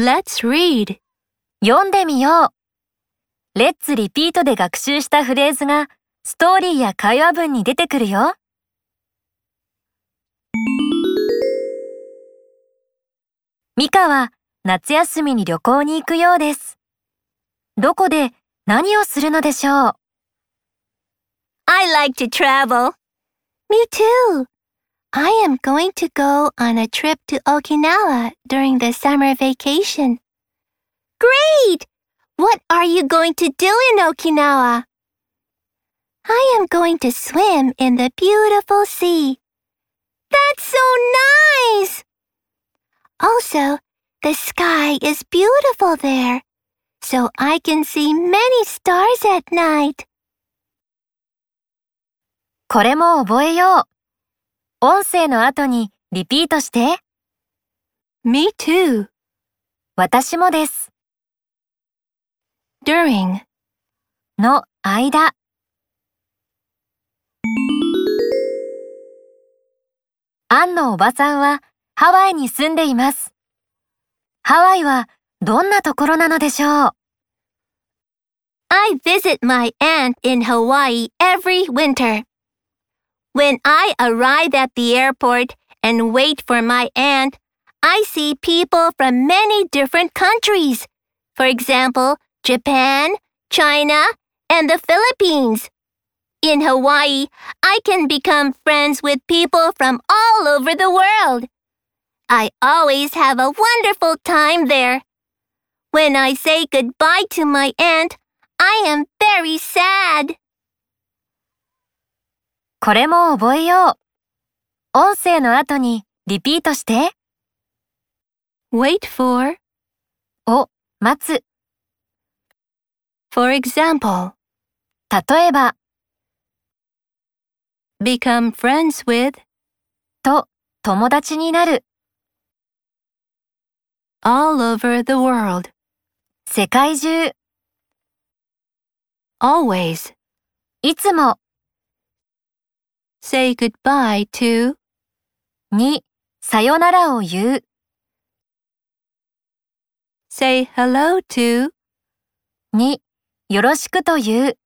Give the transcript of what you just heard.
Let's read. 読んでみよう。レッツリピートで学習したフレーズがストーリーや会話文に出てくるよ。ミカは夏休みに旅行に行くようです。どこで何をするのでしょう？I like to travel. Me too. I am going to go on a trip to Okinawa during the summer vacation. Great! What are you going to do in Okinawa? I am going to swim in the beautiful sea. That's so nice! Also, the sky is beautiful there, so I can see many stars at night. これも覚えよう。 音声の後にリピートして。Me too. 私もです。During. の間。アンのおばさんはハワイに住んでいます。ハワイはどんなところなのでしょう？I visit my aunt in Hawaii every winter. When I arrive at the airport and wait for my aunt, I see people from many different countries. For example, Japan, China, and the Philippines. In Hawaii, I can become friends with people from all over the world. I always have a wonderful time there. When I say goodbye to my aunt, I am very sad. これも覚えよう。音声の後にリピートして。Wait for. を待つ。For example, 例えば、become friends with と友達になる。all over the world. 世界中。Always. いつも Say goodbye to にさよならを言う。say hello to によろしくと言う。